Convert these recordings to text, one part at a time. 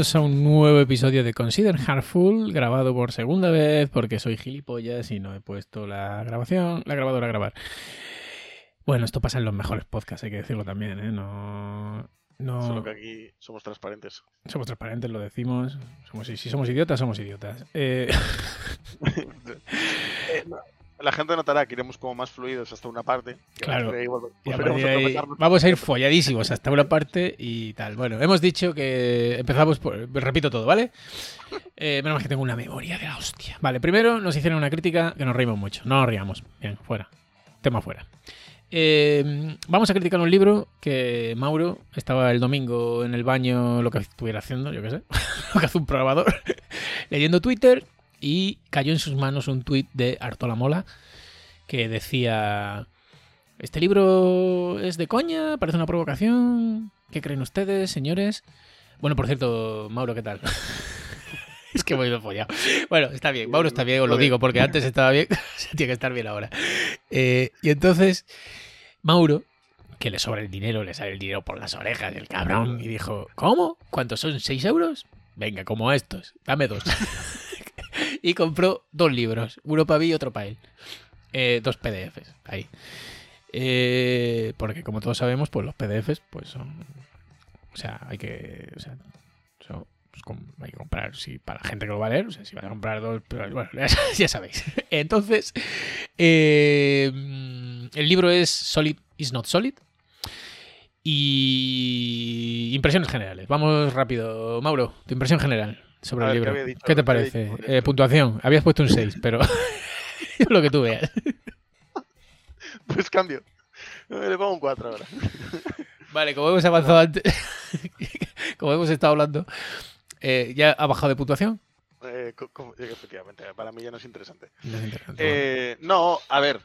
Bienvenidos a un nuevo episodio de Consider Heartful, grabado por segunda vez porque soy gilipollas y no he puesto la grabación, la grabadora a grabar. Bueno, esto pasa en los mejores podcasts, hay que decirlo también, ¿eh? No, no... Solo que aquí somos transparentes. Somos transparentes, lo decimos. Somos, si somos idiotas, somos idiotas. Eh... eh, no la gente notará que iremos como más fluidos hasta una parte. Claro. vamos a ir folladísimos hasta una parte y tal. Bueno, hemos dicho que empezamos por. Repito todo, ¿vale? Eh, menos mal que tengo una memoria de la hostia. Vale, primero nos hicieron una crítica que nos reímos mucho. No nos riamos. Bien, fuera. Tema fuera. Eh, vamos a criticar un libro que Mauro estaba el domingo en el baño, lo que estuviera haciendo, yo qué sé, lo que hace un programador, leyendo Twitter y cayó en sus manos un tuit de Artola Mola que decía, ¿este libro es de coña? ¿Parece una provocación? ¿Qué creen ustedes, señores? Bueno, por cierto, Mauro, ¿qué tal? es que voy follado. Bueno, está bien, Mauro está bien, os lo digo, porque antes estaba bien, tiene que estar bien ahora. Eh, y entonces, Mauro, que le sobra el dinero, le sale el dinero por las orejas del cabrón, y dijo, ¿cómo? ¿Cuántos son? ¿Seis euros? Venga, como estos, dame dos. y compró dos libros, uno para mí y otro para él. Eh, dos PDFs, ahí. Eh, porque como todos sabemos, pues los PDFs, pues son... O sea, hay que... O sea, pues, hay que comprar, si para la gente que lo va a leer, o sea, si van a comprar dos, pero bueno, ya, sabéis. Entonces, eh, el libro es Solid is not solid. Y impresiones generales. Vamos rápido. Mauro, tu impresión general sobre el libro. ¿Qué, te parece? Eh, puntuación. Habías puesto un 6, pero lo que tú veas. Pues cambio. Le pongo un 4 ahora. Vale, como hemos avanzado antes, como hemos estado hablando, eh, ¿ya ha bajado de puntuación? Eh, efectivamente, para mí ya no es interesante. no, a ver,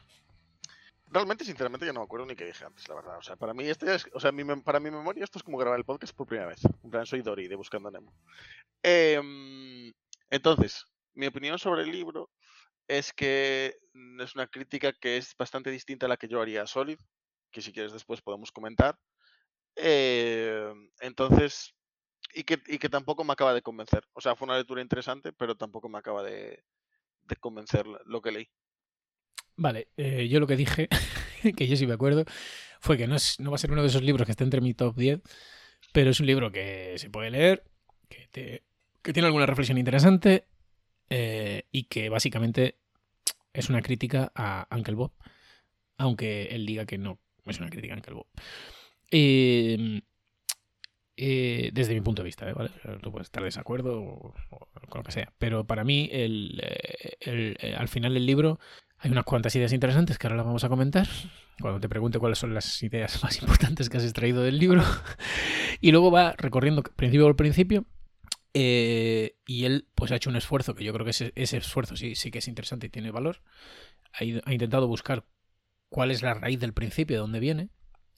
Realmente, sinceramente, yo no me acuerdo ni qué dije antes, la verdad. O sea, para mí, este es, o sea, para mi memoria, esto es como grabar el podcast por primera vez. En plan, soy Dory de Buscando Nemo. Em, entonces, mi opinión sobre el libro es que es una crítica que es bastante distinta a la que yo haría a Solid, que si quieres después podemos comentar. Em, entonces, y que, y que tampoco me acaba de convencer. O sea, fue una lectura interesante, pero tampoco me acaba de, de convencer lo que leí. Vale, eh, yo lo que dije, que yo sí me acuerdo, fue que no, es, no va a ser uno de esos libros que esté entre mi top 10, pero es un libro que se puede leer, que, que tiene alguna reflexión interesante eh, y que básicamente es una crítica a Uncle Bob, aunque él diga que no es una crítica a Uncle Bob. Eh, desde mi punto de vista, ¿vale? Tú puedes estar de desacuerdo o, con lo que sea, pero para mí el, al final del libro hay unas cuantas ideas interesantes que ahora las vamos a comentar. Cuando te pregunte cuáles son las ideas más importantes que has extraído del libro. y luego va recorriendo principio por principio. Eh, y él pues ha hecho un esfuerzo, que yo creo que ese, esfuerzo sí, sí que es interesante y tiene valor. Ha, ha intentado buscar cuál es la raíz del principio, de dónde viene.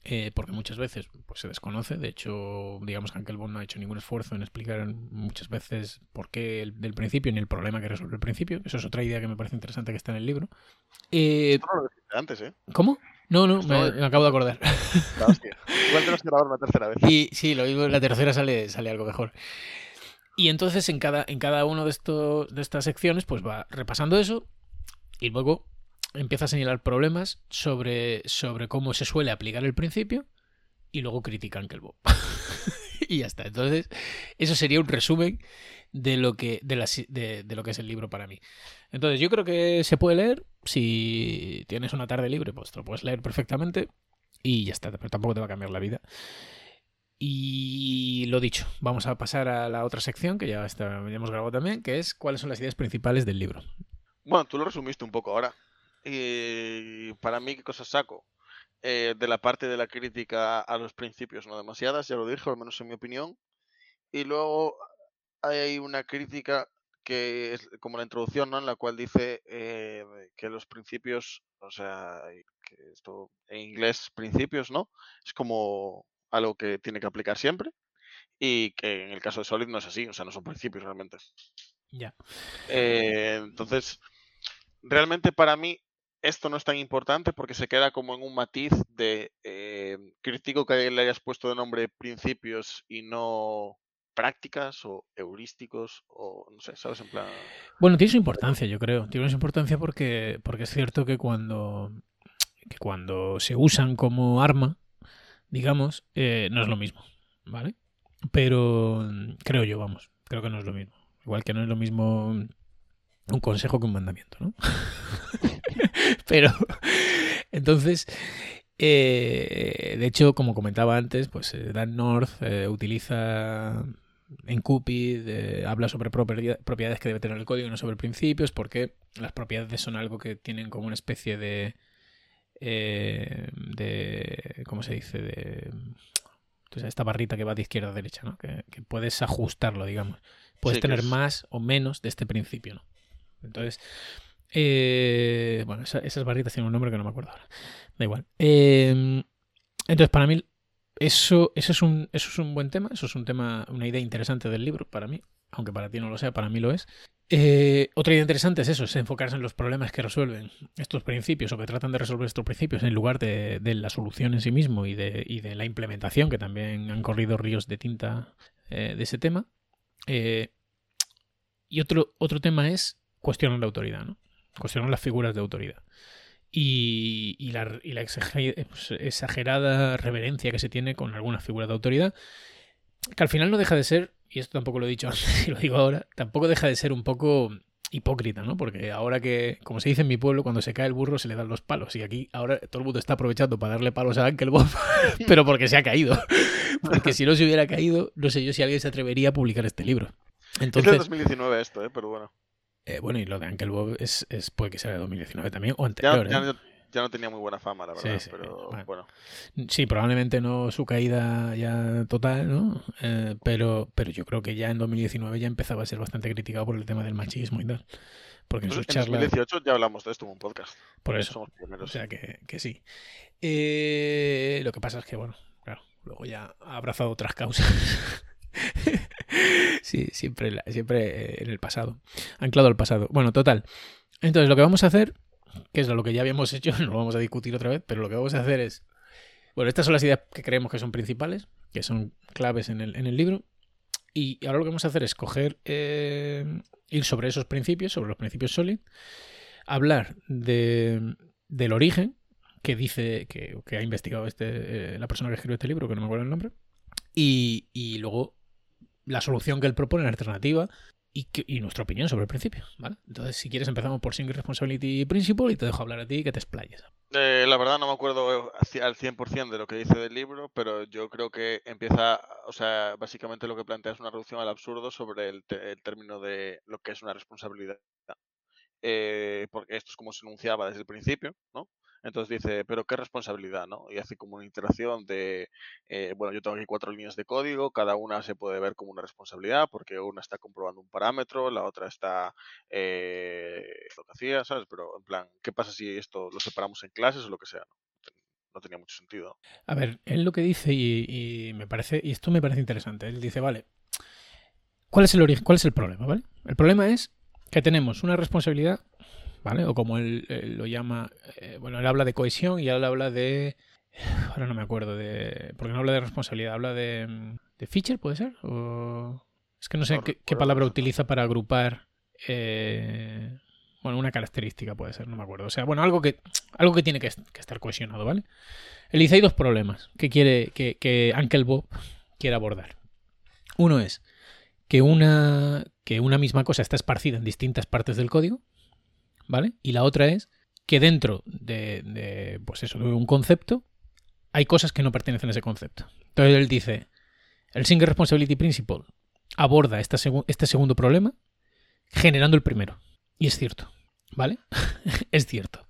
Eh, porque muchas veces pues, se desconoce. De hecho, digamos que Ankelbon no ha hecho ningún esfuerzo en explicar muchas veces por qué el, del principio ni el problema que resuelve el principio. Eso es otra idea que me parece interesante que está en el libro. Eh, lo antes, ¿eh? ¿Cómo? No, no, me, acabo de acordar. Igual tenemos que grabar una tercera vez. Y sí, lo mismo, la tercera sale, sale algo mejor. Y entonces en cada, en cada uno de, estos, de estas secciones, pues va repasando eso y luego empieza a señalar problemas sobre, sobre cómo se suele aplicar el principio y luego critican que el Bob. y ya está. Entonces, eso sería un resumen de lo que de, de, lo que es el libro para mí. Entonces, yo creo que se puede leer. Si tienes una tarde libre, pues te lo puedes leer perfectamente. Y ya está, pero tampoco te va a cambiar la vida. Y lo dicho, vamos a pasar a la otra sección que ya, está, ya hemos grabado también, que es cuáles son las ideas principales del libro. Bueno, tú lo resumiste un poco ahora. Y para mí, ¿qué cosas saco? Eh, de la parte de la crítica a los principios, no demasiadas, ya lo dije, al menos en mi opinión. Y luego hay una crítica que es como la introducción, ¿no? En la cual dice eh, que los principios, o sea, que esto en inglés principios, ¿no? Es como algo que tiene que aplicar siempre y que en el caso de Solid no es así, o sea, no son principios realmente. Ya. Eh, entonces, realmente para mí esto no es tan importante porque se queda como en un matiz de eh, que le hayas puesto de nombre principios y no prácticas o heurísticos o no sé, ¿sabes? En plan... Bueno, tiene su importancia, yo creo. Tiene su importancia porque, porque es cierto que cuando, que cuando se usan como arma, digamos, eh, no es lo mismo, ¿vale? Pero creo yo, vamos, creo que no es lo mismo. Igual que no es lo mismo un consejo que un mandamiento, ¿no? Pero, entonces, eh, de hecho, como comentaba antes, pues eh, Dan North eh, utiliza en Cupid, habla sobre propiedades que debe tener el código y no sobre principios, porque las propiedades son algo que tienen como una especie de... de ¿Cómo se dice? De... Entonces, esta barrita que va de izquierda a derecha, ¿no? Que, puedes ajustarlo, digamos. Puedes tener más o menos de este principio, ¿no? Entonces, eh, bueno, esas barritas tienen un nombre que no me acuerdo ahora. Da igual. Em, entonces, para mí, eso, eso, es un, eso es un buen tema. Eso es un tema, una idea interesante del libro para mí. Aunque para ti no lo sea, para mí lo es. Eh, otra idea interesante es eso, es enfocarse en los problemas que resuelven estos principios o que tratan de resolver estos principios en lugar de, la solución en sí mismo y de, y de, la implementación, que también han corrido ríos de tinta eh, de ese tema. y otro, otro tema es cuestionar la autoridad, ¿no? Cuestionar las figuras de autoridad. Y, la, pues, exagerada reverencia que se tiene con algunas figuras de autoridad, que al final no deja de ser, y esto tampoco lo he dicho antes y lo digo ahora, tampoco deja de ser un poco hipócrita, ¿no? Porque ahora que, como se dice en mi pueblo, cuando se cae el burro se le dan los palos. Y aquí ahora todo el mundo está aprovechando para darle palos a Bob, pero porque se ha caído. Porque si no se hubiera caído, no sé yo si alguien se atrevería a publicar este libro. Entonces, es de 2019 esto, ¿eh? pero bueno. Eh, bueno, y lo de Uncle Bob es, es, puede que sea de 2019 también, o anterior. ¿eh? Ya, no tenía muy buena fama, la verdad, sí, pero bueno. Sí, probablemente no su caída ya total, ¿no? Eh, pero, pero yo creo que ya en 2019 ya empezaba a ser bastante criticado por el tema del machismo y tal. Porque en sus charlas... En 2018 ya hablamos de esto en un podcast. Por eso. O sea que, que sí. lo que pasa es que, bueno, claro, luego ya ha abrazado otras causas. siempre, siempre eh, en el pasado. Anclado al pasado. Bueno, total. Entonces, lo que vamos a hacer, que es lo que ya habíamos hecho, no lo vamos a discutir otra vez, pero lo que vamos a hacer es. Bueno, estas son las ideas que creemos que son principales, que son claves en el, en el libro. Y ahora lo que vamos a hacer es coger, eh, ir sobre esos principios, sobre los principios SOLID, hablar de, del origen que dice, que, ha investigado este, eh, la persona que escribió este libro, que no me acuerdo el nombre, y, y luego la solución que él propone, la alternativa y, y, nuestra opinión sobre el principio. ¿vale? Entonces, si quieres, empezamos por Single Responsibility Principle y te dejo hablar a ti que te explayes. Eh, la verdad no me acuerdo al 100% de lo que dice del libro, pero yo creo que empieza, o sea, básicamente lo que plantea es una reducción al absurdo sobre el, término de lo que es una responsabilidad. Eh, porque esto es como se enunciaba desde el principio, ¿no? Entonces dice, pero qué responsabilidad, ¿no? Y hace como una interacción de, eh, bueno, yo tengo aquí cuatro líneas de código, cada una se puede ver como una responsabilidad porque una está comprobando un parámetro, la otra está eh, lo que hacía, ¿sabes? Pero en plan, ¿qué pasa si esto lo separamos en clases o lo que sea? No, tenía mucho sentido. A ver, él lo que dice y, y me parece, y esto me parece interesante, él dice, vale, ¿cuál es el origen, cuál es el problema, ¿vale? El problema es que tenemos una responsabilidad ¿vale? O como él, lo llama, eh, bueno, él habla de cohesión y él habla de, ahora no me acuerdo de, porque no habla de responsabilidad, habla de, de feature, ¿puede ser? O, es que no sé qué, palabra utiliza para agrupar, eh, bueno, una característica puede ser, no me acuerdo. O sea, bueno, algo que, algo que tiene que, estar cohesionado, ¿vale? Él dice hay dos problemas que quiere, que, que Uncle Bob quiere abordar. Uno es que una, que una misma cosa está esparcida en distintas partes del código, ¿vale? Y la otra es que dentro de, pues eso, de un concepto hay cosas que no pertenecen a ese concepto. Entonces él dice, el Single Responsibility Principle aborda este, segundo problema generando el primero. Y es cierto, ¿vale? es cierto.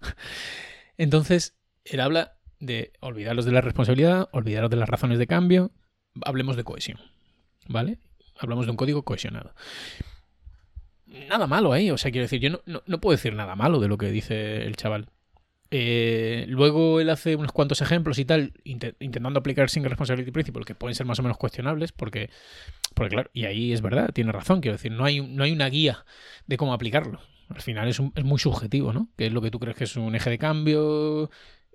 Entonces, él habla de olvidarlos de la responsabilidad, olvidaros de las razones de cambio, hablemos de cohesión, ¿vale? Hablamos de un código cohesionado nada malo ahí. O sea, quiero decir, yo no, puedo decir nada malo de lo que dice el chaval. Eh, luego él hace unos cuantos ejemplos y tal, intentando aplicar Single Responsibility Principle, que pueden ser más o menos cuestionables, porque, porque claro, y ahí es verdad, tiene razón, quiero decir, no hay, no hay una guía de cómo aplicarlo. Al final es, es muy subjetivo, ¿no? Que es lo que tú crees que es un eje de cambio,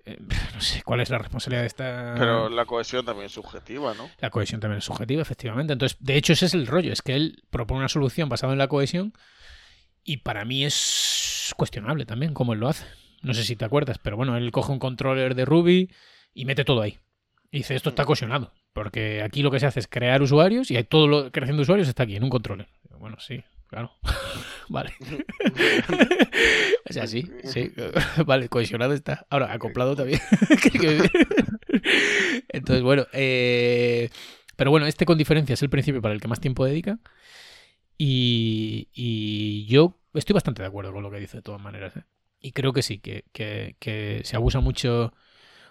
eh, no sé cuál es la responsabilidad de esta. Pero la cohesión también es subjetiva, ¿no? La cohesión también es subjetiva, efectivamente. Entonces, de hecho, ese es el rollo. Es que él propone una solución basada en la cohesión y para mí es cuestionable también cómo él lo hace. No sé si te acuerdas, pero bueno, él coge un controller de Ruby y mete todo ahí. Y dice, esto está mm. cohesionado. Porque aquí lo que se hace es crear usuarios y hay todo lo creación de usuarios está aquí, en un controller. Bueno, sí, claro. vale. o sea, sí, sí. vale, cohesionado está. Ahora, acoplado también. Entonces, bueno. Eh... Pero bueno, este con diferencia es el principio para el que más tiempo dedica. Y, y yo estoy bastante de acuerdo con lo que dice de todas maneras. ¿eh? Y creo que sí, que, que, que se abusa mucho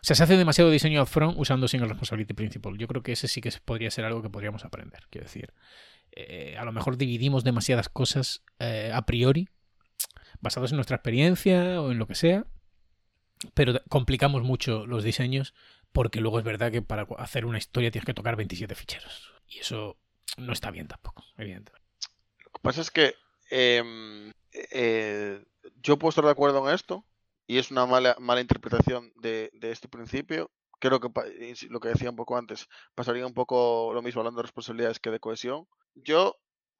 o sea, se hace demasiado diseño upfront usando Single Responsibility Principle. Yo creo que ese sí que podría ser algo que podríamos aprender. Quiero decir, eh, a lo mejor dividimos demasiadas cosas eh, a priori, basados en nuestra experiencia o en lo que sea, pero complicamos mucho los diseños porque luego es verdad que para hacer una historia tienes que tocar 27 ficheros. Y eso no está bien tampoco, evidentemente. Lo que pasa es que em, eh, yo puedo estar de acuerdo en esto, y es una mala, mala interpretación de, este principio. Creo que lo que decía un poco antes, pasaría un poco lo mismo hablando de responsabilidades que de cohesión. Yo,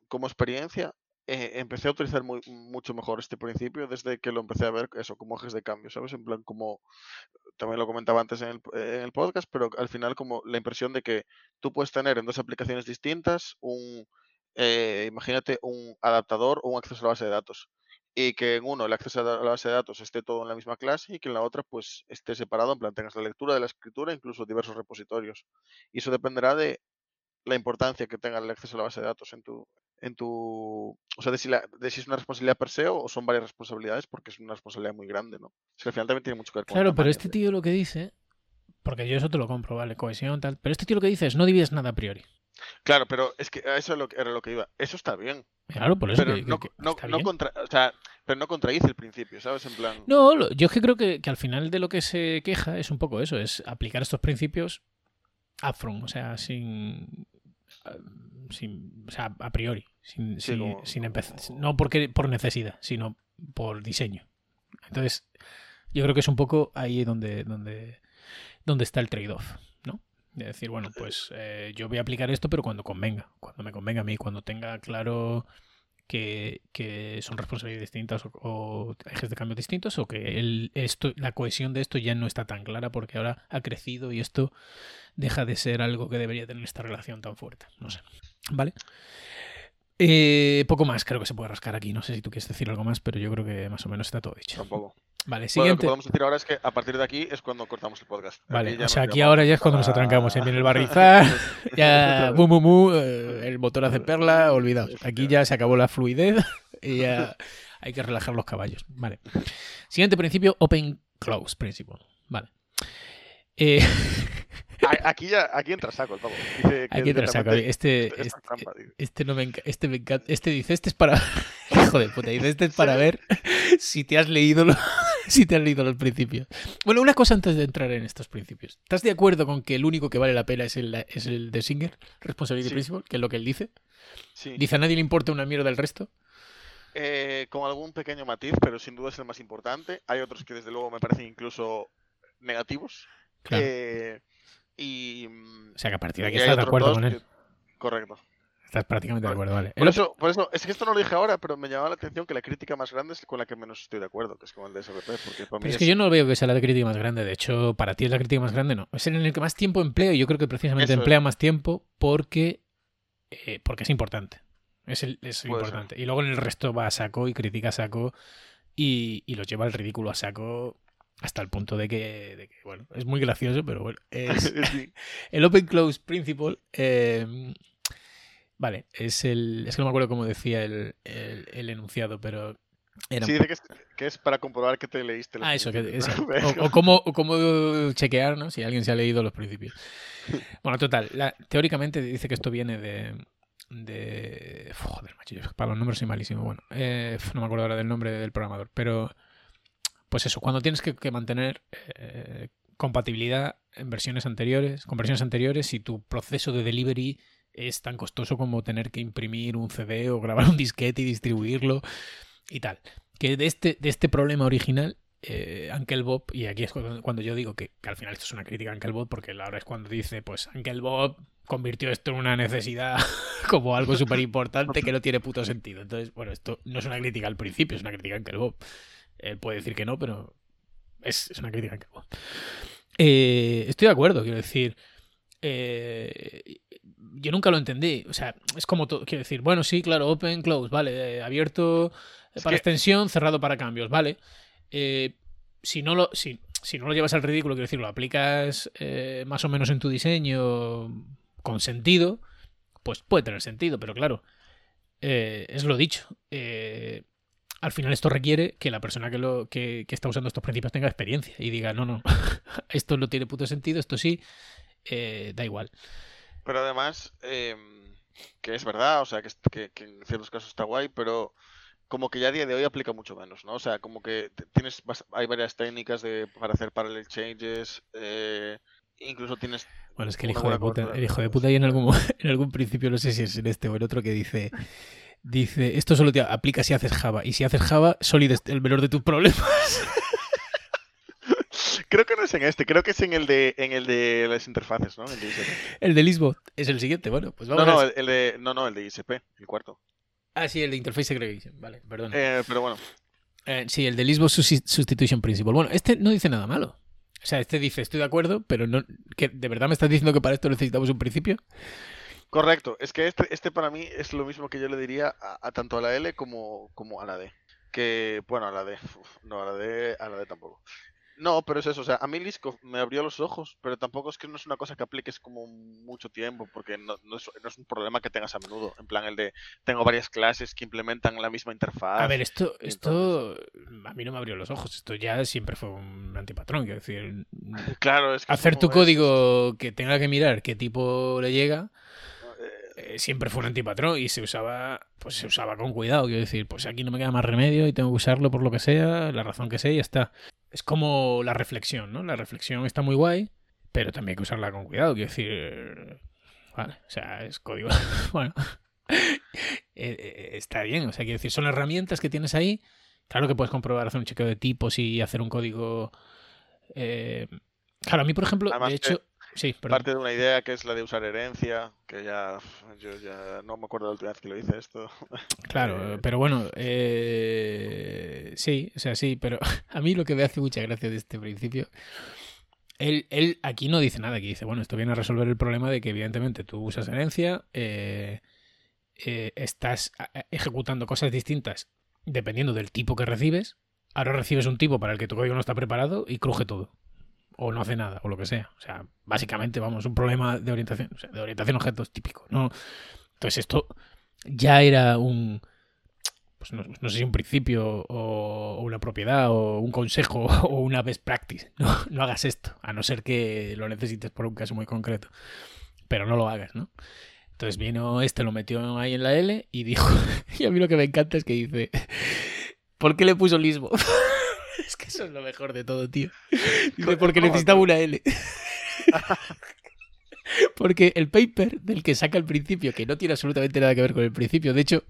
como experiencia, eh, empecé a utilizar muy, mucho mejor este principio desde que lo empecé a ver eso como ejes de cambio, ¿sabes? En plan, como también lo comentaba antes en el, en el podcast, pero al final como la impresión de que tú puedes tener en dos aplicaciones distintas un, eh, imagínate, un adaptador o un acceso a la base de datos y que en uno el acceso a la base de datos esté todo en la misma clase y que en la otra pues esté separado, en plan tengas la lectura de la escritura, incluso diversos repositorios. Y eso dependerá de la importancia que tenga el acceso a la base de datos en tu, en tu, o sea, de si, de si es una responsabilidad per se o son varias responsabilidades, porque es una responsabilidad muy grande, ¿no? Es que al final también tiene mucho que ver con Claro, pero este tío lo que dice, porque yo eso te lo compro, vale, cohesión, tal, pero este tío lo que dice es no divides nada a priori. Claro, pero es que eso era lo que iba. Eso está bien. Claro, por eso. Pero no, o sea, pero no contradice el principio, ¿sabes? En plan. No, yo es que creo que, al final de lo que se queja es un poco eso, es aplicar estos principios upfront, o sea, sin. sin o sea, a priori. Sin, sin, empezar. No porque por necesidad, sino por diseño. Entonces, yo creo que es un poco ahí donde, donde, donde está el trade-off. De decir, bueno, pues eh, yo voy a aplicar esto, pero cuando convenga, cuando me convenga a mí, cuando tenga claro que, son responsabilidades distintas o, ejes de cambio distintos, o que el, esto, la cohesión de esto ya no está tan clara porque ahora ha crecido y esto deja de ser algo que debería tener esta relación tan fuerte. No sé. ¿Vale? Eh, poco más creo que se puede rascar aquí. No sé si tú quieres decir algo más, pero yo creo que más o menos está todo dicho. Tampoco. Vale, siguiente. lo que podemos decir ahora es que a partir de aquí es cuando cortamos el podcast. Vale, o sea, aquí ahora ya es cuando nos atrancamos. Viene el barrizar, ya bu, bu, bu, eh, el motor hace perla, olvidaos. Aquí ya se acabó la fluidez y ya hay que relajar los caballos. Vale. Siguiente principio, Open Close Principle. Vale. Eh... Aquí ya aquí entra saco el pavo. aquí entra saco. Este, este, este, no me, este me encanta. Este dice, este es para. Hijo de puta, dice, este es para ver si te has leído lo, si te has leído los principios. Bueno, una cosa antes de entrar en estos principios. ¿Estás de acuerdo con que el único que vale la pena es el, es el de Singer, Responsibility Principle, que es lo que él dice? Dice, a nadie le importa una mierda del resto. Eh, con algún pequeño matiz, pero sin duda es el más importante. Hay otros que desde luego me parecen incluso negativos. Eh, y, o sea que a partir de aquí estás de acuerdo con él. Correcto. Estás prácticamente de acuerdo, vale. Por eso, por eso, es que esto no lo dije ahora, pero me llamaba la atención que la crítica más grande es con la que menos estoy de acuerdo, que es con el de SRP. Porque es, que yo no veo que sea la crítica más grande. De hecho, para ti es la crítica más grande, no. Es en el que más tiempo empleo y yo creo que precisamente emplea más tiempo porque, eh, porque es importante. Es, el, es importante. Y luego en el resto va a saco y critica a saco y, y lo lleva al ridículo a saco hasta el punto de que, bueno, es muy gracioso, pero bueno, es el Open Close Principle. Eh, Vale, es el. Es que no me acuerdo cómo decía el, el, enunciado, pero. Era... Sí, dice que es, que es, para comprobar que te leíste los Ah, eso, que, o, cómo, cómo, chequear, ¿no? Si alguien se ha leído los principios. Bueno, total, teóricamente dice que esto viene de. de joder, macho, para los números soy malísimo. Bueno, eh, no me acuerdo ahora del nombre del programador, pero. Pues eso, cuando tienes que, mantener eh, compatibilidad en versiones anteriores, con versiones anteriores, y tu proceso de delivery es tan costoso como tener que imprimir un CD o grabar un disquete y distribuirlo y tal. Que de este, de este problema original eh, Bob, y aquí es cuando, yo digo que, al final esto es una crítica a Uncle Bob, porque ahora es cuando dice, pues Uncle Bob convirtió esto en una necesidad como algo súper importante que no tiene puto sentido. Entonces, bueno, esto no es una crítica al principio, es una crítica a Uncle Bob. Él puede decir que no, pero es, una crítica a Uncle Bob. Eh, estoy de acuerdo, quiero decir. Eh, yo nunca lo entendí. O sea, es como todo. Quiero decir, bueno, sí, claro, open, close, vale. abierto para extensión, cerrado para cambios, vale. Eh, si no lo. Si, si no lo llevas al ridículo, quiero decir, lo aplicas más o menos en tu diseño con sentido, pues puede tener sentido, pero claro, eh, es lo dicho. Eh, al final esto requiere que la persona que, lo, que, está usando estos principios tenga experiencia y diga, no, no, esto no tiene puto sentido, esto sí, eh, da igual. Pero además, em, que es verdad, o sea, que, que, en ciertos casos está guay, pero como que ya a día de hoy aplica mucho menos, ¿no? O sea, como que tienes hay varias técnicas de, para hacer parallel changes, incluso tienes bueno, es que el hijo de puta, el hijo de puta ahí en algún, en algún principio, no sé si es en este o en otro, que dice, dice, esto solo te aplica si haces Java. Y si haces Java, Solid es el menor de tus problemas. Creo que no es en este, creo que es en el de, en el de las interfaces, ¿no? El de ISP. El de Lisbon es el siguiente, bueno, pues vamos no, no, el de, no, no, el de ISP, el cuarto. Ah, sí, el de Interface Segregation, vale, perdón. Eh, pero bueno. Eh, sí, el de Lisbon Substitution Principle. Bueno, este no dice nada malo. O sea, este dice, estoy de acuerdo, pero no, que ¿de verdad me estás diciendo que para esto necesitamos un principio? Correcto, es que este, este para mí es lo mismo que yo le diría a, tanto a la L como, como a la D. Que, bueno, a la D, no, a la D, a la D tampoco. No, pero es eso, o sea, a mí Liskov me abrió los ojos, pero tampoco es que no es una cosa que apliques como mucho tiempo, porque no, es, un problema que tengas a menudo. En plan, el de tengo varias clases que implementan la misma interfaz. A ver, esto, esto a mí no me abrió los ojos, esto ya siempre fue un antipatrón, quiero decir. Claro, es que hacer tu código que tenga que mirar qué tipo le llega. Eh, siempre fue un antipatrón y se usaba pues se usaba con cuidado quiero decir pues aquí no me queda más remedio y tengo que usarlo por lo que sea la razón que sea y ya está es como la reflexión, ¿no? La reflexión está muy guay, pero también hay que usarla con cuidado. Quiero decir, vale, o sea, es código. bueno, eh, eh, está bien. O sea, quiero decir, son herramientas que tienes ahí. Claro que puedes comprobar, hacer un chequeo de tipos y hacer un código. Eh... Claro, a mí, por ejemplo, de hecho. Sí, Parte de una idea que es la de usar herencia, que ya yo ya no me acuerdo la última vez que lo hice esto. Claro, eh, pero bueno, eh, sí, o sea, sí, pero a mí lo que me hace mucha gracia de este principio, él, él aquí no dice nada, aquí dice, bueno, esto viene a resolver el problema de que evidentemente tú usas herencia, eh, estás ejecutando cosas distintas dependiendo del tipo que recibes, ahora recibes un tipo para el que tu código no está preparado y cruje todo o no hace nada, o lo que sea. O sea, básicamente, vamos, un problema de orientación, o sea, de orientación a objetos típico. ¿no? Entonces, esto ya era un. Pues no, sé si un principio o, una propiedad o un consejo o una best practice. No, no hagas esto, a no ser que lo necesites por un caso muy concreto. Pero no lo hagas, ¿no? Entonces vino este, lo metió ahí en la L y dijo, y a mí lo que me encanta es que dice, ¿por qué le puso Lisbo? Es que eso es lo mejor de todo, tío. porque necesitaba una L. Porque el paper del que saca el principio, que no tiene absolutamente nada que ver con el principio, de hecho,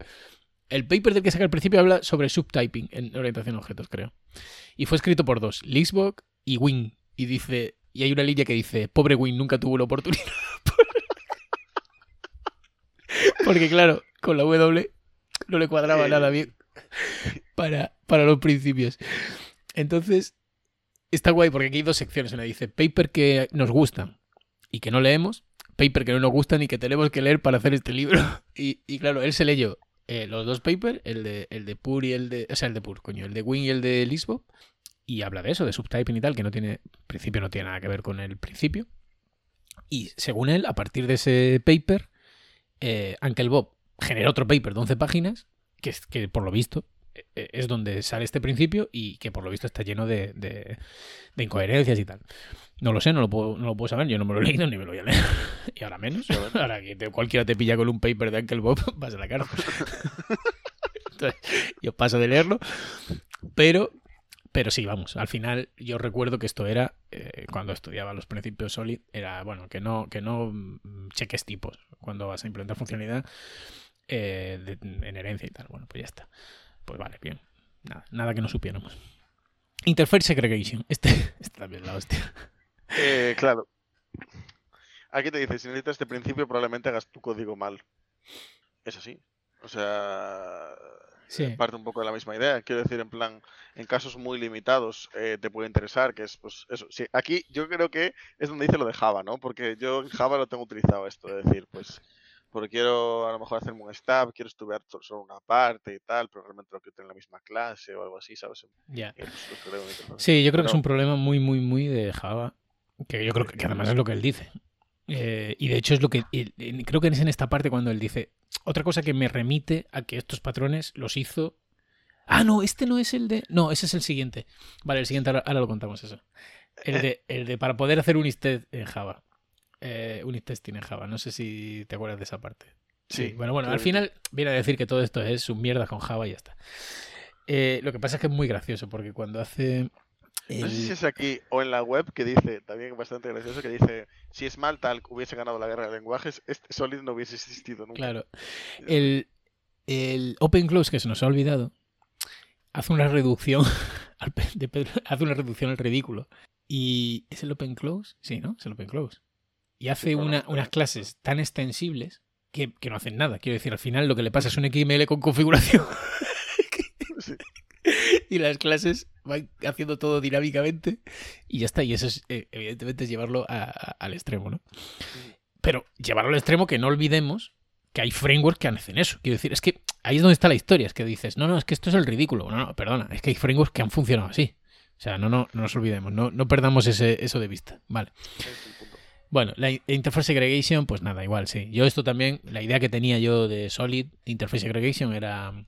el paper del que saca el principio habla sobre subtyping en orientación a objetos, creo. Y fue escrito por dos, Lixbox y Wing. Y dice, y hay una línea que dice, pobre Wing nunca tuvo la oportunidad. Porque claro, con la W no le cuadraba nada bien para, para los principios. Entonces, está guay porque aquí hay dos secciones. Una dice paper que nos gustan y que no leemos, paper que no nos gustan y que tenemos que leer para hacer este libro. Y, claro, él se leyó eh, los dos papers, el de, el de Pur y el de. O sea, el de Pur, coño, el de Wing y el de Lisbo. Y habla de eso, de subtyping y tal, que no tiene. principio no tiene nada que ver con el principio. Y según él, a partir de ese paper, eh, Uncle Bob generó otro paper de 11 páginas, que, que por lo visto es donde sale este principio y que por lo visto está lleno de, de, incoherencias y tal. No lo sé, no lo, puedo, no lo puedo saber, yo no me lo he leído ni me lo voy a leer. y ahora menos. Ahora que cualquiera te pilla con un paper de Uncle Bob, vas a la cara. Entonces, yo paso de leerlo. Pero, pero sí, vamos, al final yo recuerdo que esto era, eh, cuando estudiaba los principios Solid, era, bueno, que no, que no mm, cheques tipos cuando vas a implementar funcionalidad eh, en herencia y tal. Bueno, pues ya está. Pues vale, bien. Nada, nada que no supiéramos. Interface Segregation. Este, este también la hostia. Eh, claro. Aquí te dice, si necesitas este principio, probablemente hagas tu código mal. Es así. O sea, parte un poco de la misma idea. Quiero decir, en plan, en casos muy limitados eh, te puede interesar, que es, pues, eso. Sí, aquí yo creo que es donde dice lo de Java, ¿no? Porque yo en Java lo tengo utilizado esto, de decir, pues, porque quiero a lo mejor hacerme un stub, quiero estudiar solo una parte y tal, pero realmente lo quiero tener en la misma clase o algo así, ¿sabes? Pues, sí, yo creo que es un problema muy, muy, muy de Java, que yo creo que, además es lo que él dice. Eh, y de hecho es lo que creo que es en esta parte cuando él dice otra cosa que me remite a que estos patrones los hizo. Ah, no, este no es el de. No, ese es el siguiente. Vale, el siguiente ahora, lo contamos eso. El de, el de para poder hacer un en Java eh, testing en Java. No sé si te acuerdas de esa parte. Sí. Bueno, bueno, al final viene a decir que todo esto es un mierda con Java y ya está. Eh, lo que pasa es que es muy gracioso porque cuando hace. No sé si es aquí o en la web que dice, también bastante gracioso, que dice, si es mal tal hubiese ganado la guerra de lenguajes, este Solid no hubiese existido nunca. Claro. El, el Open Close que se nos ha olvidado hace una reducción hace una reducción al ridículo. ¿Y es el Open Close? Sí, ¿no? Es el Open Close y hace unas clases tan extensibles que, no hacen nada. Quiero decir, al final lo que le pasa es un XML con configuración. y las clases van haciendo todo dinámicamente y ya está. Y eso es, eh, evidentemente, es llevarlo al extremo, ¿no? Pero llevarlo al extremo que no olvidemos que hay frameworks que hacen eso. Quiero decir, es que ahí es donde está la historia. Es que dices, no, no, es que esto es el ridículo. No, no, perdona, es que hay frameworks que han funcionado así. O sea, no, no, no nos olvidemos, no, no perdamos ese, eso de vista. Vale. Bueno, la interface segregation, pues nada, igual, sí. Yo esto también, la idea que tenía yo de Solid interface segregation era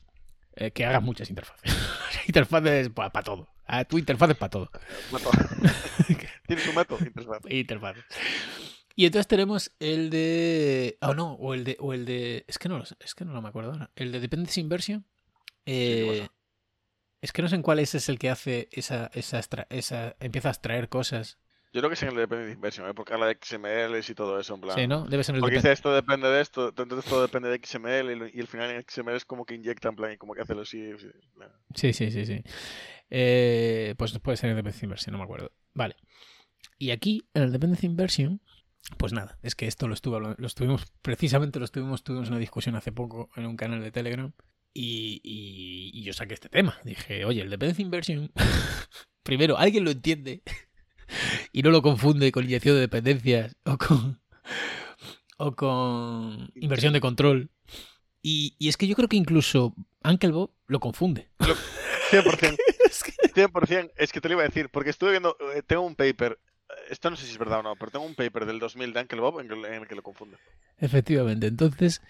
eh, que hagas muchas interfaces. interfaces para todo. Ah, tu interfaz es para todo. Tienes un método, interfaz. Y entonces tenemos el de. Oh, no, o el de. O el de. Es que no, es que no me acuerdo ahora. El de Dependency Inversion. Eh, es que no sé en cuál es, es el que hace esa, esa, esa. Empieza a extraer cosas yo creo que es en el depende de inversión, ¿eh? porque habla de XML y todo eso, en plan. Sí, ¿no? Debe ser el Porque dice esto depende de esto, entonces todo depende de XML y, al final en XML es como que inyecta en plan y como que hace los sí. Sí, sí, sí, sí. Eh, pues puede ser en el dependency inversion, no me acuerdo. Vale. Y aquí, en el dependency inversion, pues nada, es que esto lo, estuvo, lo estuvimos, precisamente lo estuvimos, tuvimos una discusión hace poco en un canal de Telegram y, y yo saqué este tema. Dije, oye, el dependency inversion, primero, ¿alguien lo entiende? Y no lo confunde con inyección de dependencias o con, o con inversión de control. Y, es que yo creo que incluso Uncle Bob lo confunde. 100%. 100%. Es que te lo iba a decir, porque estuve viendo, eh, tengo un paper, esto no sé si es verdad o no, pero tengo un paper del 2000 de Uncle Bob en el que lo confunde. Efectivamente, entonces,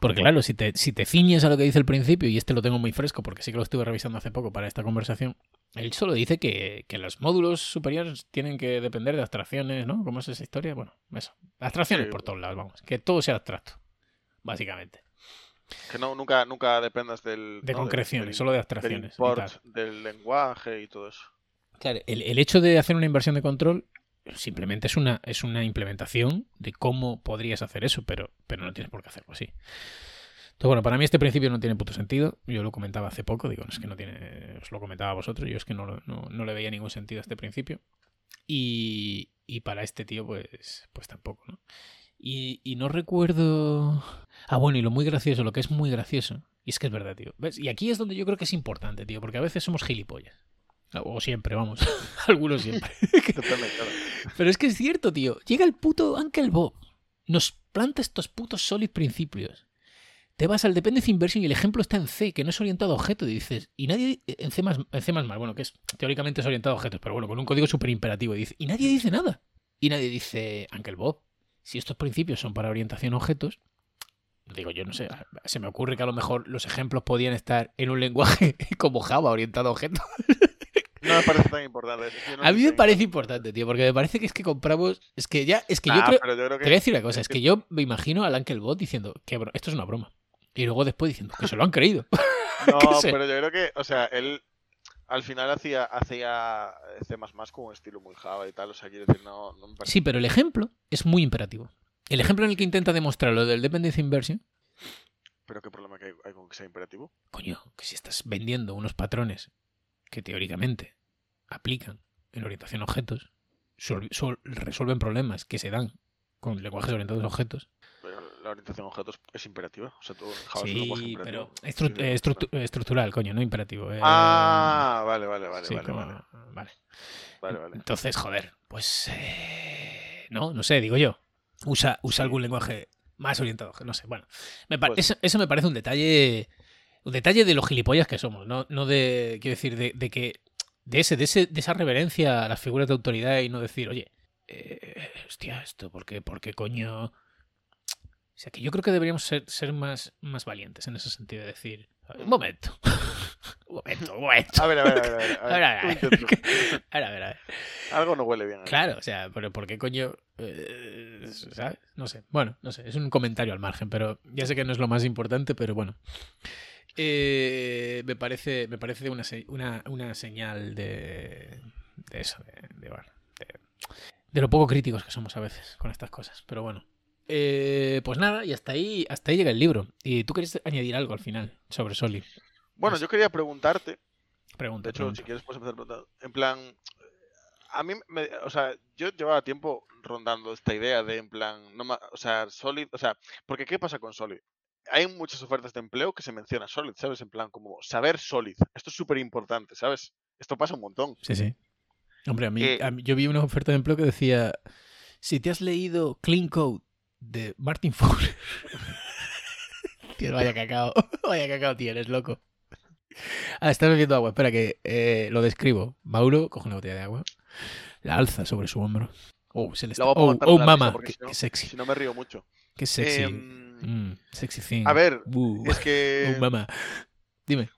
porque claro, si te, si te ciñes a lo que dice el principio, y este lo tengo muy fresco porque sí que lo estuve revisando hace poco para esta conversación, él solo dice que, los módulos superiores tienen que depender de abstracciones, ¿no? ¿Cómo es esa historia? Bueno, eso. Abstracciones por todos lados, vamos. Que todo sea abstracto, básicamente. Que no, nunca, nunca dependas del... De concreciones, solo de abstracciones. Del, lenguaje y todo eso. Claro, el, el hecho de hacer una inversión de control simplemente es una, es una implementación de cómo podrías hacer eso, pero, pero no tienes por qué hacerlo así. Entonces, bueno, para mí este principio no tiene puto sentido. Yo lo comentaba hace poco, digo, es que no tiene, os lo comentaba a vosotros, yo es que no, no, le veía ningún sentido a este principio. Y, y para este tío, pues, pues tampoco, ¿no? Y, y, no recuerdo. Ah, bueno, y lo muy gracioso, lo que es muy gracioso, y es que es verdad, tío. ¿Ves? Y aquí es donde yo creo que es importante, tío, porque a veces somos gilipollas. O siempre, vamos. Algunos siempre. Pero es que es cierto, tío. Llega el puto Uncle Bob. Nos planta estos putos sólidos principios. Te vas al Dependency Inversion y el ejemplo está en C, que no es orientado a objetos. Y dices, y nadie. En C, en C bueno, que es teóricamente es orientado a objetos, pero bueno, con un código súper imperativo. Y, dice, y nadie dice nada. Y nadie dice, Uncle Bob, si estos principios son para orientación a objetos, digo yo no sé, se me ocurre que a lo mejor los ejemplos podían estar en un lenguaje como Java orientado a objetos. No me parece tan importante. a mí me parece importante, tío, porque me parece que es que compramos. Es que ya, es que yo, creo, Te voy a decir una cosa, es que yo me imagino al Uncle Bot diciendo que esto es una broma. Y luego después diciendo que se lo han creído. no, pero yo creo que, o sea, él al final hacía, hacía C con un estilo muy Java y tal. O sea, quiero decir, no, no me parece... Sí, pero el ejemplo es muy imperativo. El ejemplo en el que intenta demostrar lo del dependency inversion. ¿Pero qué problema hay, hay con que sea imperativo? Coño, que si estás vendiendo unos patrones que teóricamente aplican en orientación a objetos, resuelven problemas que se dan con lenguajes orientados a objetos. La orientación a objetos es imperativa. O sea, todo sí, pero eh, estructural, coño, no imperativo. Eh. Ah, vale, vale, vale. vale, vale. vale. Entonces, joder, pues. Eh, no, no sé, digo yo. Usa, usa algún lenguaje más orientado, no sé. Bueno, pues eso, me parece un detalle. Un detalle de los gilipollas que somos, no, no de. Quiero decir, de, de que. De, ese, de, ese, de esa reverencia a las figuras de autoridad y no decir, oye, eh, hostia, esto, ¿por qué, ¿por qué coño? O sea, que yo creo que deberíamos ser, ser más, más valientes en ese sentido, de decir, un momento, un momento, un momento. A ver, a ver, a ver. A ver, a ver, a ver, a ver, Algo no huele bien. Claro, o sea, pero ¿por qué coño? Eh, ¿Sabes? No sé. Bueno, no sé, es un comentario al margen, pero ya sé que no es lo más importante, pero bueno. Eh, me parece, me parece una, una, una señal de, de eso, de, de, bueno, de de lo poco críticos que somos a veces con estas cosas. Pero bueno. Eh, pues nada, y hasta ahí, hasta ahí llega el libro. Y tú quieres añadir algo al final sobre Soli. Bueno, yo quería preguntarte. Pregunta. De hecho, si quieres, puedes empezar preguntando. En plan, a mí, me, o sea, yo llevaba tiempo rondando esta idea de, en plan, no o sea, Solid, o sea, porque ¿qué pasa con Solid? Hay muchas ofertas de empleo que se menciona Solid, ¿sabes? En plan, como saber Solid. Esto es súper importante, ¿sabes? Esto pasa un montón. Sí, sí. Hombre, a mí, yo vi una oferta de empleo que decía, si te has leído Clean Code de Martin Fowler. Tío, vaya cacao, vaya cacao tienes, loco. Ah, estás bebiendo agua. Espera que eh, lo describo. Mauro coge una botella de agua, la alza sobre su hombro. Oh, se le está... Oh, oh mama, qué, sexy. Si no me río mucho. Qué sexy. Em, mm, sexy thing. A ver, uh, es que... Oh, mama. Dime.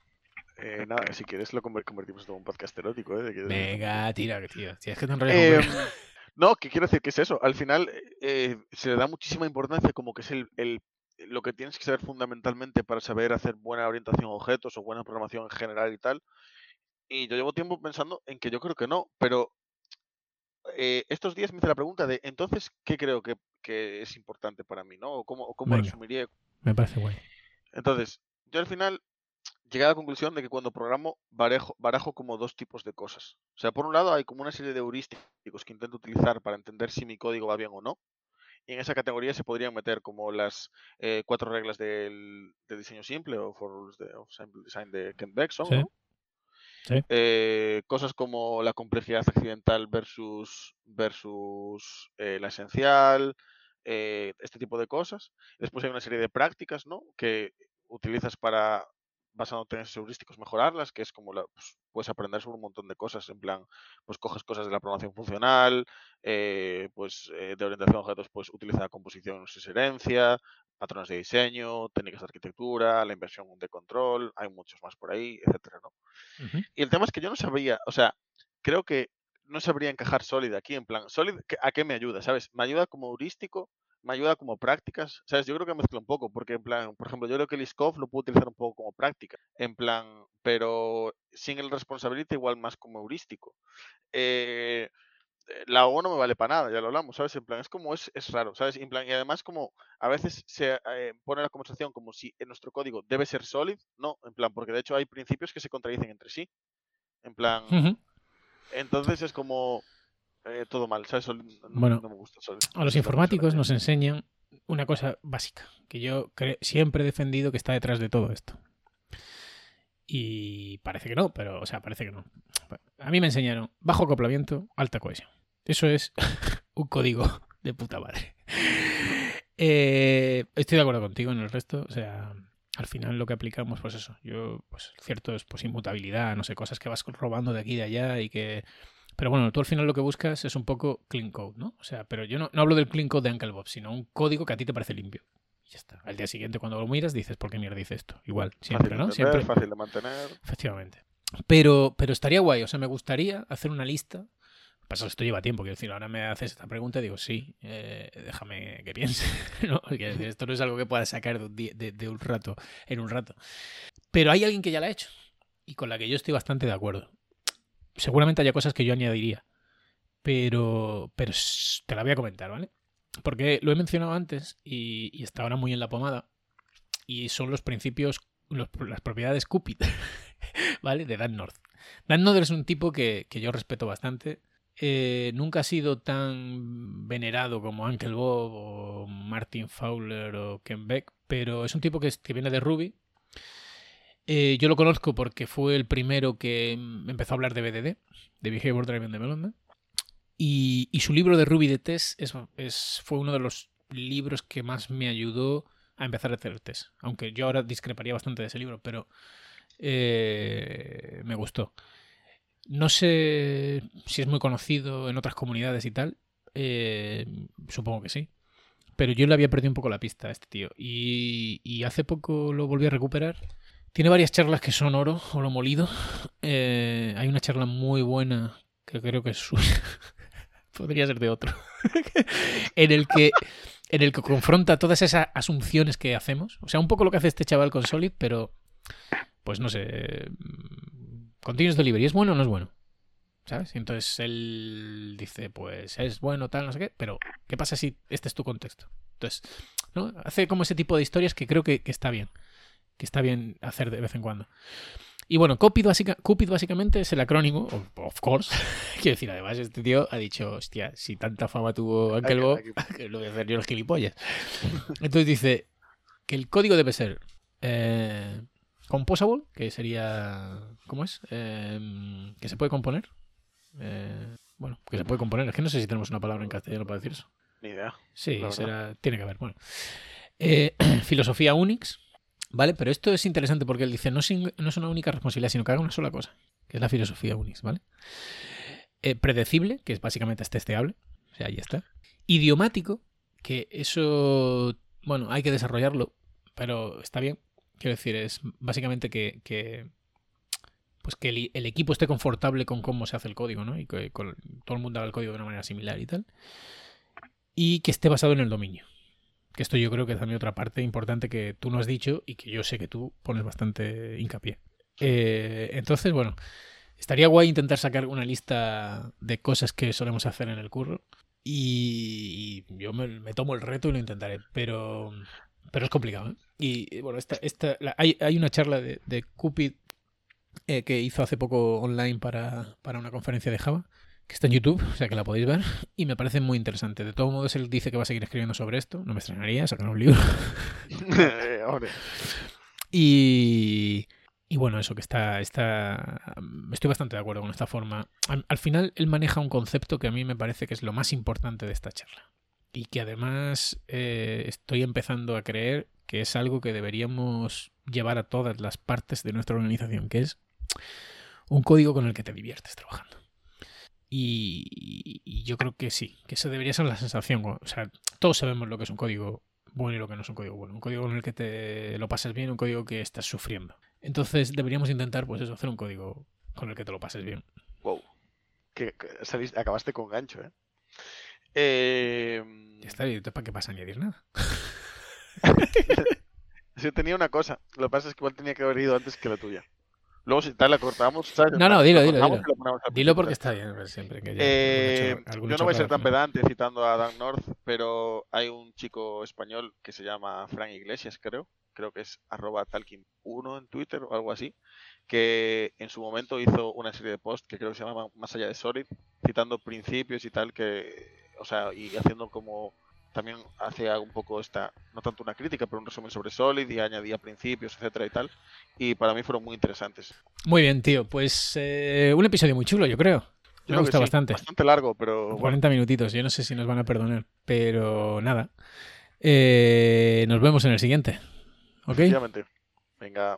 Eh, nada, si quieres lo convertimos en un podcast erótico. ¿eh? Venga, tira, tío. Si es que te eh, No, que quiero decir que es eso. Al final eh, se le da muchísima importancia como que es el, el, lo que tienes que saber fundamentalmente para saber hacer buena orientación a objetos o buena programación en general y tal. Y yo llevo tiempo pensando en que yo creo que no, pero eh, estos días me hice la pregunta de entonces, ¿qué creo que, que es importante para mí? ¿no? ¿O cómo, cómo resumiría? Me parece guay. Entonces, yo al final llegué a la conclusión de que cuando programo barajo, barajo como dos tipos de cosas. O sea, por un lado hay como una serie de heurísticos que intento utilizar para entender si mi código va bien o no. Y en esa categoría se podrían meter como las eh, cuatro reglas del, diseño simple o for rules de simple design de Kent Beckson. Eh, cosas como la complejidad accidental versus, versus eh, la esencial, este tipo de cosas. Después hay una serie de prácticas ¿no? que utilizas para basándote en heurísticos, mejorarlas, que es como la, pues, puedes aprender sobre un montón de cosas, en plan, pues coges cosas de la programación funcional, eh, pues eh, de orientación a objetos, pues utiliza composición sin herencia, patrones de diseño, técnicas de arquitectura, la inversión de control, hay muchos más por ahí, etcétera, ¿no? Y el tema es que yo no sabría, o sea, creo que no sabría encajar Solid aquí, en plan, Solid, ¿a qué me ayuda? ¿Sabes? Me ayuda como heurístico, me ayuda como prácticas. ¿Sabes? Yo creo que mezcla un poco, porque en plan, por ejemplo, yo creo que el ISCOF lo puedo utilizar un poco como práctica, en plan, pero sin el responsabilidad igual más como heurístico. Eh, la O no me vale para nada, ya lo hablamos, ¿sabes? En plan, es como, es, es raro, ¿sabes? En plan, y además como a veces se eh, pone la conversación como si en nuestro código debe ser solid, no, en plan, porque de hecho hay principios que se contradicen entre sí. En plan, entonces es como, eh, todo mal, ¿sabes? bueno, A los informáticos nos enseñan una cosa básica, que yo siempre he defendido que está detrás de todo esto. Y parece que no, pero, o sea, parece que no. A mí me enseñaron bajo acoplamiento, alta cohesión. Eso es un código de puta madre. Eh, estoy de acuerdo contigo en el resto, o sea, al final lo que aplicamos, pues eso, yo, pues cierto es pues inmutabilidad, no sé, cosas que vas robando de aquí y de allá y que pero bueno, tú al final lo que buscas es un poco clean code, ¿no? O sea, pero yo no, hablo del clean code de Uncle Bob, sino un código que a ti te parece limpio. Y ya está. Al día siguiente, cuando lo miras, dices, ¿por qué mierda dice esto? Igual, siempre, ¿no? siempre. Fácil de mantener. Efectivamente. Pero, pero estaría guay, o sea, me gustaría hacer una lista. Pasa, esto lleva tiempo, quiero decir, ahora me haces esta pregunta y digo, sí, eh, déjame que piense. ¿no? Decir, esto no es algo que pueda sacar de de un rato, en un rato. Pero hay alguien que ya lo ha hecho y con la que yo estoy bastante de acuerdo seguramente haya cosas que yo añadiría. Pero, pero te la voy a comentar, ¿vale? Porque lo he mencionado antes y, está ahora muy en la pomada. Y son los principios, las propiedades Cupid. ¿vale? De Dan North. Dan North es un tipo que, yo respeto bastante. Eh, nunca ha sido tan venerado como Uncle Bob o Martin Fowler o Ken Beck, pero es un tipo que, viene de Ruby. Eh, yo lo conozco porque fue el primero que empezó a hablar de BDD, de Behavior Driven Development. Y, y su libro de Ruby de test es, fue uno de los libros que más me ayudó a empezar a hacer el test. Aunque yo ahora discreparía bastante de ese libro, pero eh, me gustó. No sé si es muy conocido en otras comunidades y tal. Eh, supongo que sí. Pero yo le había perdido un poco la pista a este tío. Y, hace poco lo volví a recuperar. Tiene varias charlas que son oro, oro molido. Eh, hay una charla muy buena que creo que es suya. Podría ser de otro. en el que en el que confronta todas esas asunciones que hacemos. O sea, un poco lo que hace este chaval con Solid, pero pues no sé, Continuous Delivery, ¿es bueno o no es bueno? ¿Sabes? Y entonces él dice, pues es bueno, tal, no sé qué, pero ¿qué pasa si este es tu contexto? Entonces, ¿no? Hace como ese tipo de historias que creo que, está bien, que está bien hacer de vez en cuando. Y bueno, Cupid, básicamente es el acrónimo, of course. Quiero decir, además, este tío ha dicho, hostia, si tanta fama tuvo Uncle Bob, lo voy a hacer yo los gilipollas. Entonces dice que el código debe ser eh, composable, que sería. ¿Cómo es? Em, que se puede componer. Eh, bueno, que se puede componer. Es que no sé si tenemos una palabra en castellano para decir eso. Ni idea. Sí, será, tiene que haber. Bueno. Eh, filosofía Unix, ¿vale? Pero esto es interesante porque él dice: no, no es una única responsabilidad, sino que haga una sola cosa, que es la filosofía Unix, ¿vale? Eh, predecible, que es básicamente es testeable. O sea, ahí está. Idiomático, que eso, bueno, hay que desarrollarlo, pero está bien. Quiero decir, es básicamente que, pues que el, equipo esté confortable con cómo se hace el código, ¿no? Y que todo el mundo haga el código de una manera similar y tal. Y que esté basado en el dominio. Que esto yo creo que es también otra parte importante que tú no has dicho y que yo sé que tú pones bastante hincapié. Eh, entonces, bueno, estaría guay intentar sacar una lista de cosas que solemos hacer en el curro. Y, yo me, tomo el reto y lo intentaré. Pero pero es complicado. ¿eh? Y bueno, esta, esta, hay, hay, una charla de, de Cupid eh, que hizo hace poco online para, para, una conferencia de Java, que está en YouTube, o sea que la podéis ver, y me parece muy interesante. De todos modos, él dice que va a seguir escribiendo sobre esto, no me extrañaría sacar un libro. y, y bueno, eso que está, está. Estoy bastante de acuerdo con esta forma. al final, él maneja un concepto que a mí me parece que es lo más importante de esta charla y que además eh, estoy empezando a creer que es algo que deberíamos llevar a todas las partes de nuestra organización, que es un código con el que te diviertes trabajando. Y, yo creo que sí, que eso debería ser la sensación. O sea, todos sabemos lo que es un código bueno y lo que no es un código bueno. Un código con el que te lo pases bien, un código que estás sufriendo. Entonces deberíamos intentar, pues eso, hacer un código con el que te lo pases bien. Wow. Que, acabaste con gancho, ¿eh? Eh, ya está, ¿y para qué pasa añadir nada? Yo tenía una cosa, lo que pasa es que igual tenía que haber ido antes que la tuya. Luego si tal la cortamos, ¿sabes? No, no, dilo, dilo. Dilo, dilo porque está bien, siempre que eh, Yo no voy a ser tan pedante citando a Dan North, pero hay un chico español que se llama Frank Iglesias, creo. Creo que es arroba talking1 en Twitter o algo así. Que en su momento hizo una serie de posts que creo que se llama Más allá de Solid, citando principios y tal que o sea, y haciendo como también hacía un poco esta, no tanto una crítica, pero un resumen sobre Solid y añadía principios, etcétera y tal. Y para mí fueron muy interesantes. Muy bien, tío. Pues eh, un episodio muy chulo, yo creo. Me gusta bastante. Bastante largo, pero. 40 minutitos. Yo no sé si nos van a perdonar, pero nada. Eh, nos vemos en el siguiente. ¿Ok? Venga.